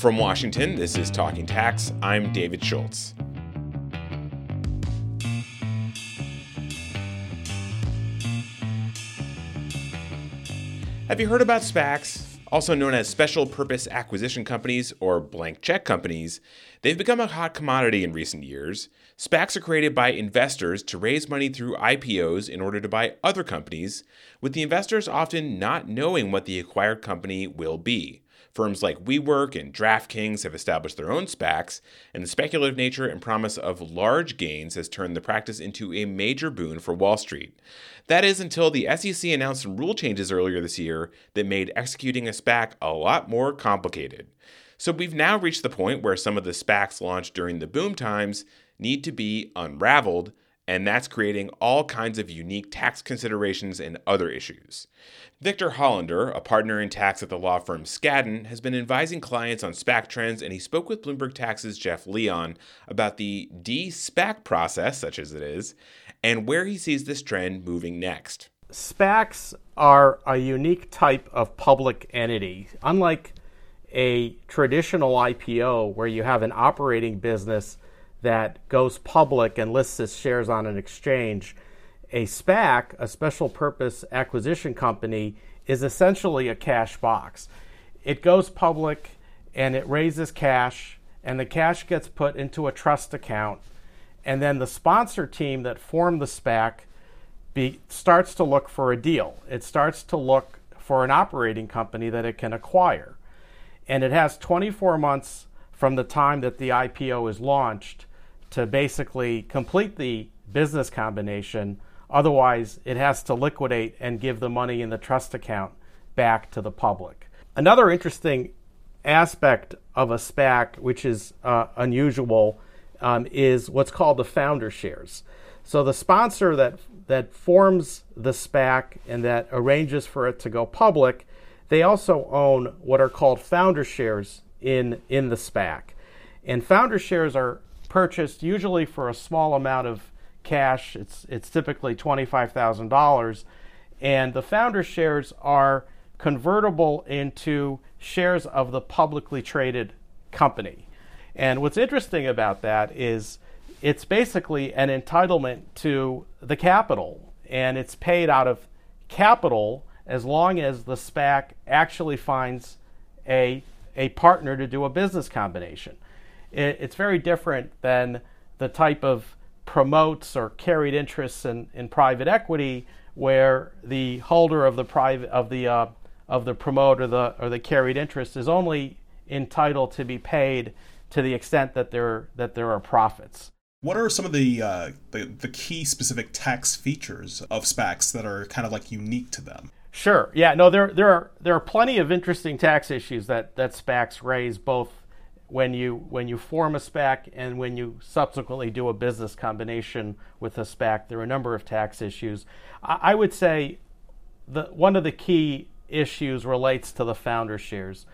From Washington, this is Talking Tax. I'm David Schultz. Have you heard about SPACs? Also known as special purpose acquisition companies or blank check companies, they've become a hot commodity in recent years. SPACs are created by investors to raise money through IPOs in order to buy other companies, with the investors often not knowing what the acquired company will be. Firms like WeWork and DraftKings have established their own SPACs, and the speculative nature and promise of large gains has turned the practice into a major boon for Wall Street. That is until the SEC announced some rule changes earlier this year that made executing a SPAC a lot more complicated. So we've now reached the point where some of the SPACs launched during the boom times need to be unraveled and that's creating all kinds of unique tax considerations and other issues. Victor Hollender, a partner in tax at the law firm Skadden, has been advising clients on SPAC trends, and he spoke with Bloomberg Tax's Jeff Leon about the de-SPAC process, such as it is, and where he sees this trend moving next. SPACs are a unique type of public entity. Unlike a traditional IPO where you have an operating business that goes public and lists its shares on an exchange. A SPAC, a special purpose acquisition company, is essentially a cash box. It goes public and it raises cash, and the cash gets put into a trust account. And then the sponsor team that formed the SPAC be, starts to look for a deal. It starts to look for an operating company that it can acquire. And it has 24 months from the time that the IPO is launched to basically complete the business combination. Otherwise, it has to liquidate and give the money in the trust account back to the public. Another interesting aspect of a SPAC, which is uh, unusual, um, is what's called the founder shares. So the sponsor that that forms the SPAC and that arranges for it to go public, they also own what are called founder shares in in the SPAC. And founder shares are purchased usually for a small amount of cash. It's it's typically twenty five thousand dollars, and the founder shares are convertible into shares of the publicly traded company. And what's interesting about that is it's basically an entitlement to the capital, and it's paid out of capital as long as the SPAC actually finds a a partner to do a business combination it, it's very different than the type of promotes or carried interests in, in private equity where the holder of the private of the uh, of the promote or the or the carried interest is only entitled to be paid to the extent that there that there are profits. What are some of the, uh, the the key specific tax features of SPACs that are kind of like unique to them? Sure. Yeah. No. There there are there are plenty of interesting tax issues that that SPACs raise, both when you when you form a SPAC and when you subsequently do a business combination with a SPAC, there are a number of tax issues. I, I would say the one of the key issues relates to the founder shares,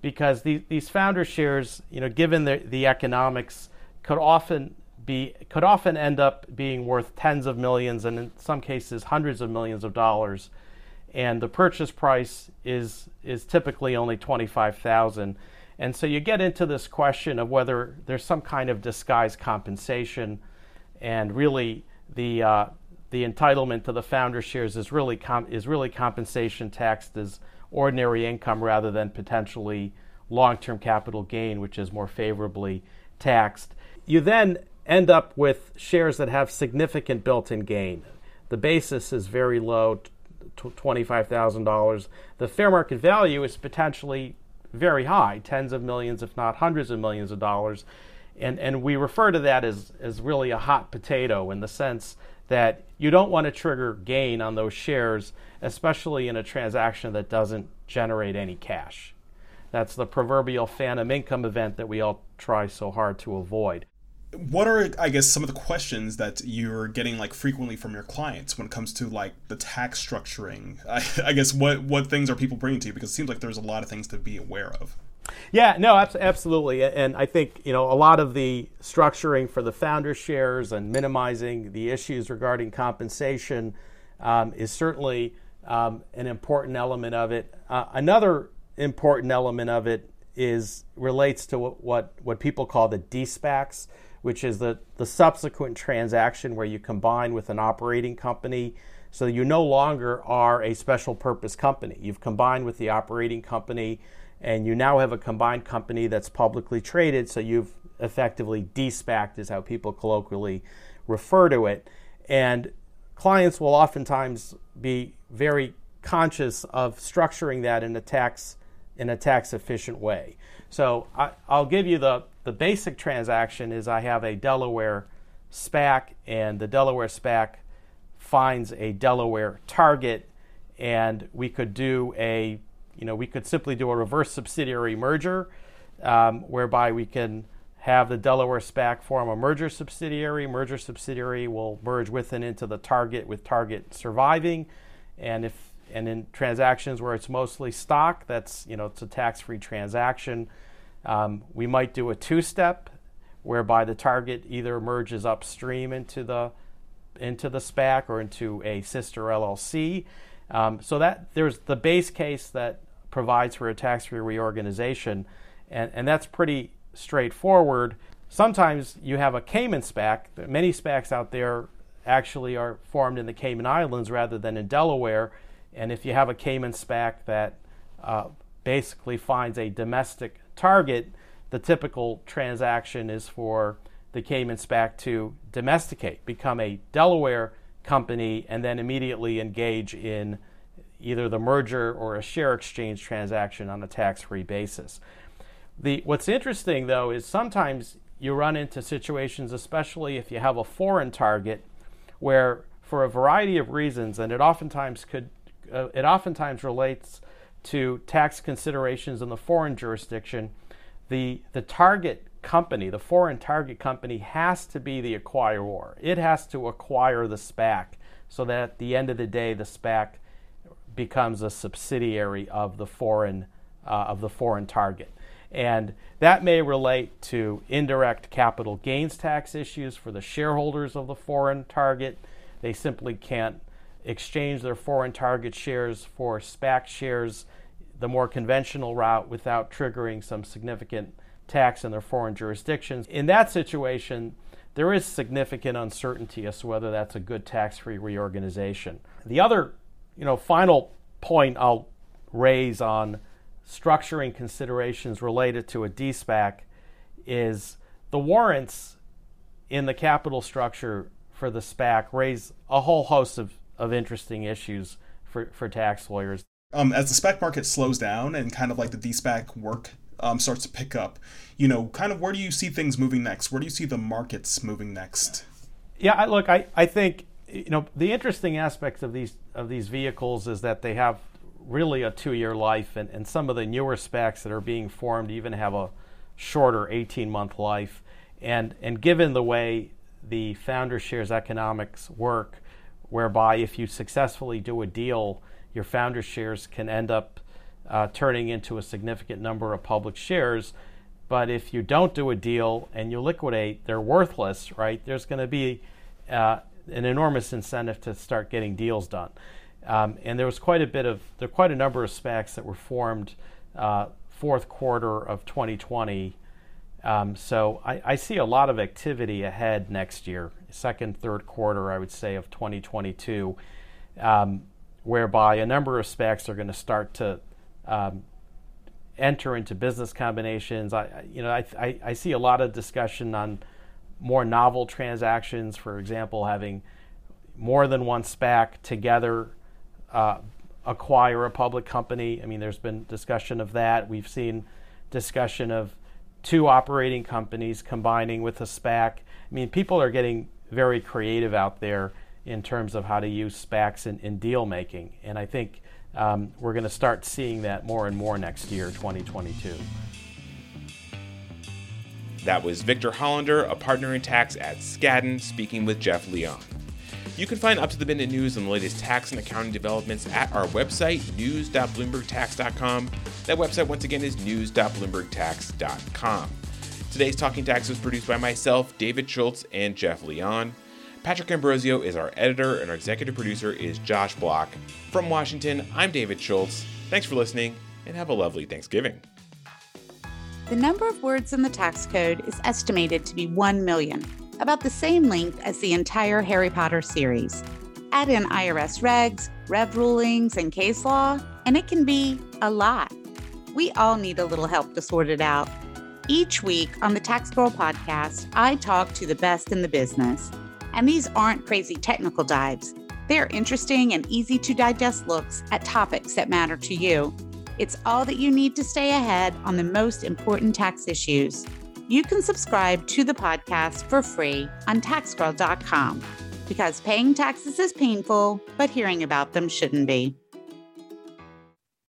because these these founder shares, you know, given the the economics, could often be could often end up being worth tens of millions and in some cases hundreds of millions of dollars, and the purchase price is is typically only twenty five thousand. dollars and so you get into this question of whether there's some kind of disguised compensation, and really the uh, the entitlement to the founder shares is really com- is really compensation taxed as ordinary income rather than potentially long-term capital gain, which is more favorably taxed. You then end up with shares that have significant built-in gain. The basis is very low, $25,000. The fair market value is potentially very high, tens of millions, if not hundreds of millions of dollars. And, and we refer to that as, as really a hot potato in the sense that you don't want to trigger gain on those shares, especially in a transaction that doesn't generate any cash. That's the proverbial phantom income event that we all try so hard to avoid what are i guess some of the questions that you're getting like frequently from your clients when it comes to like the tax structuring? I, I guess what what things are people bringing to you? Because it seems like there's a lot of things to be aware of. Yeah no absolutely. And i think you know a lot of the structuring for the founder shares and minimizing the issues regarding compensation um, is certainly um, an important element of it. Uh, another important element of it is relates to what, what, what people call the de-SPACs, which is the, the subsequent transaction where you combine with an operating company. So you no longer are a special purpose company. You've combined with the operating company, and you now have a combined company that's publicly traded. So you've effectively de-SPACed, is how people colloquially refer to it. And clients will oftentimes be very conscious of structuring that in a tax in a tax efficient way. So I, will give you the the basic transaction is I have a Delaware SPAC and the Delaware SPAC finds a Delaware target and we could do a you know we could simply do a reverse subsidiary merger um, whereby we can have the Delaware SPAC form a merger subsidiary. Merger subsidiary will merge with and into the target with target surviving. And if and in transactions where it's mostly stock, that's you know it's a tax-free transaction. Um, we might do a two-step, whereby the target either merges upstream into the into the SPAC or into a sister LLC. Um, so that there's the base case that provides for a tax-free reorganization, and, and that's pretty straightforward. Sometimes you have a Cayman SPAC. Many SPACs out there actually are formed in the Cayman Islands rather than in Delaware. And if you have a Cayman SPAC that uh, basically finds a domestic target, the typical transaction is for the Cayman SPAC to domesticate, become a Delaware company, and then immediately engage in either the merger or a share exchange transaction on a tax free basis. The, what's interesting though is sometimes you run into situations, especially if you have a foreign target, where for a variety of reasons, and it oftentimes could, uh, it oftentimes relates to tax considerations in the foreign jurisdiction. The the target company, the foreign target company, has to be the acquirer. It has to acquire the SPAC, so that at the end of the day, the SPAC becomes a subsidiary of the foreign uh, of the foreign target. And that may relate to indirect capital gains tax issues for the shareholders of the foreign target. They simply can't exchange their foreign target shares for SPAC shares the more conventional route without triggering some significant tax in their foreign jurisdictions. In that situation, there is significant uncertainty as to whether that's a good tax-free reorganization. The other, you know, final point I'll raise on structuring considerations related to a de-SPAC is the warrants in the capital structure for the SPAC raise a whole host of, of interesting issues for, for tax lawyers. Um, as the SPAC market slows down and kind of like the de-SPAC work um, starts to pick up, you know, kind of where do you see things moving next? Where do you see the markets moving next? Yeah, I, look, I, I think you know the interesting aspects of these of these vehicles is that they have really a two year life, and, and some of the newer SPACs that are being formed even have a shorter 18 month life. And, and given the way the founder shares economics work, whereby if you successfully do a deal, your founder shares can end up uh, turning into a significant number of public shares. But if you don't do a deal and you liquidate, they're worthless, right? There's going to be uh, an enormous incentive to start getting deals done. Um, and there was quite a bit of, there quite a number of SPACs that were formed uh, fourth quarter of 2020. Um, so I, I, see a lot of activity ahead next year, second, third quarter, I would say, of 2022, um, whereby a number of SPACs are going to start to um, enter into business combinations. I, you know, I, I, I see a lot of discussion on more novel transactions, for example, having more than one SPAC together uh, acquire a public company. I mean, there's been discussion of that. We've seen discussion of two operating companies combining with a SPAC. I mean, people are getting very creative out there in terms of how to use SPACs in, in deal making. And I think um, we're going to start seeing that more and more next year, 2022. That was Victor Hollender, a partner in tax at Skadden, speaking with Jeff Leon. You can find up to the minute news on the latest tax and accounting developments at our website, news.bloombergtax.com. That website, once again, is news.bloombergtax.com. Today's Talking Tax was produced by myself, David Schultz, and Jeff Leon. Patrick Ambrosio is our editor, and our executive producer is Josh Block. From Washington, I'm David Schultz. Thanks for listening, and have a lovely Thanksgiving. The number of words in the tax code is estimated to be 1 million, about the same length as the entire Harry Potter series. Add in IRS regs, rev rulings, and case law, and it can be a lot. We all need a little help to sort it out. Each week on the Tax Girl podcast, I talk to the best in the business. And these aren't crazy technical dives. They're interesting and easy to digest looks at topics that matter to you. It's all that you need to stay ahead on the most important tax issues. You can subscribe to the podcast for free on taxgirl.com because paying taxes is painful, but hearing about them shouldn't be.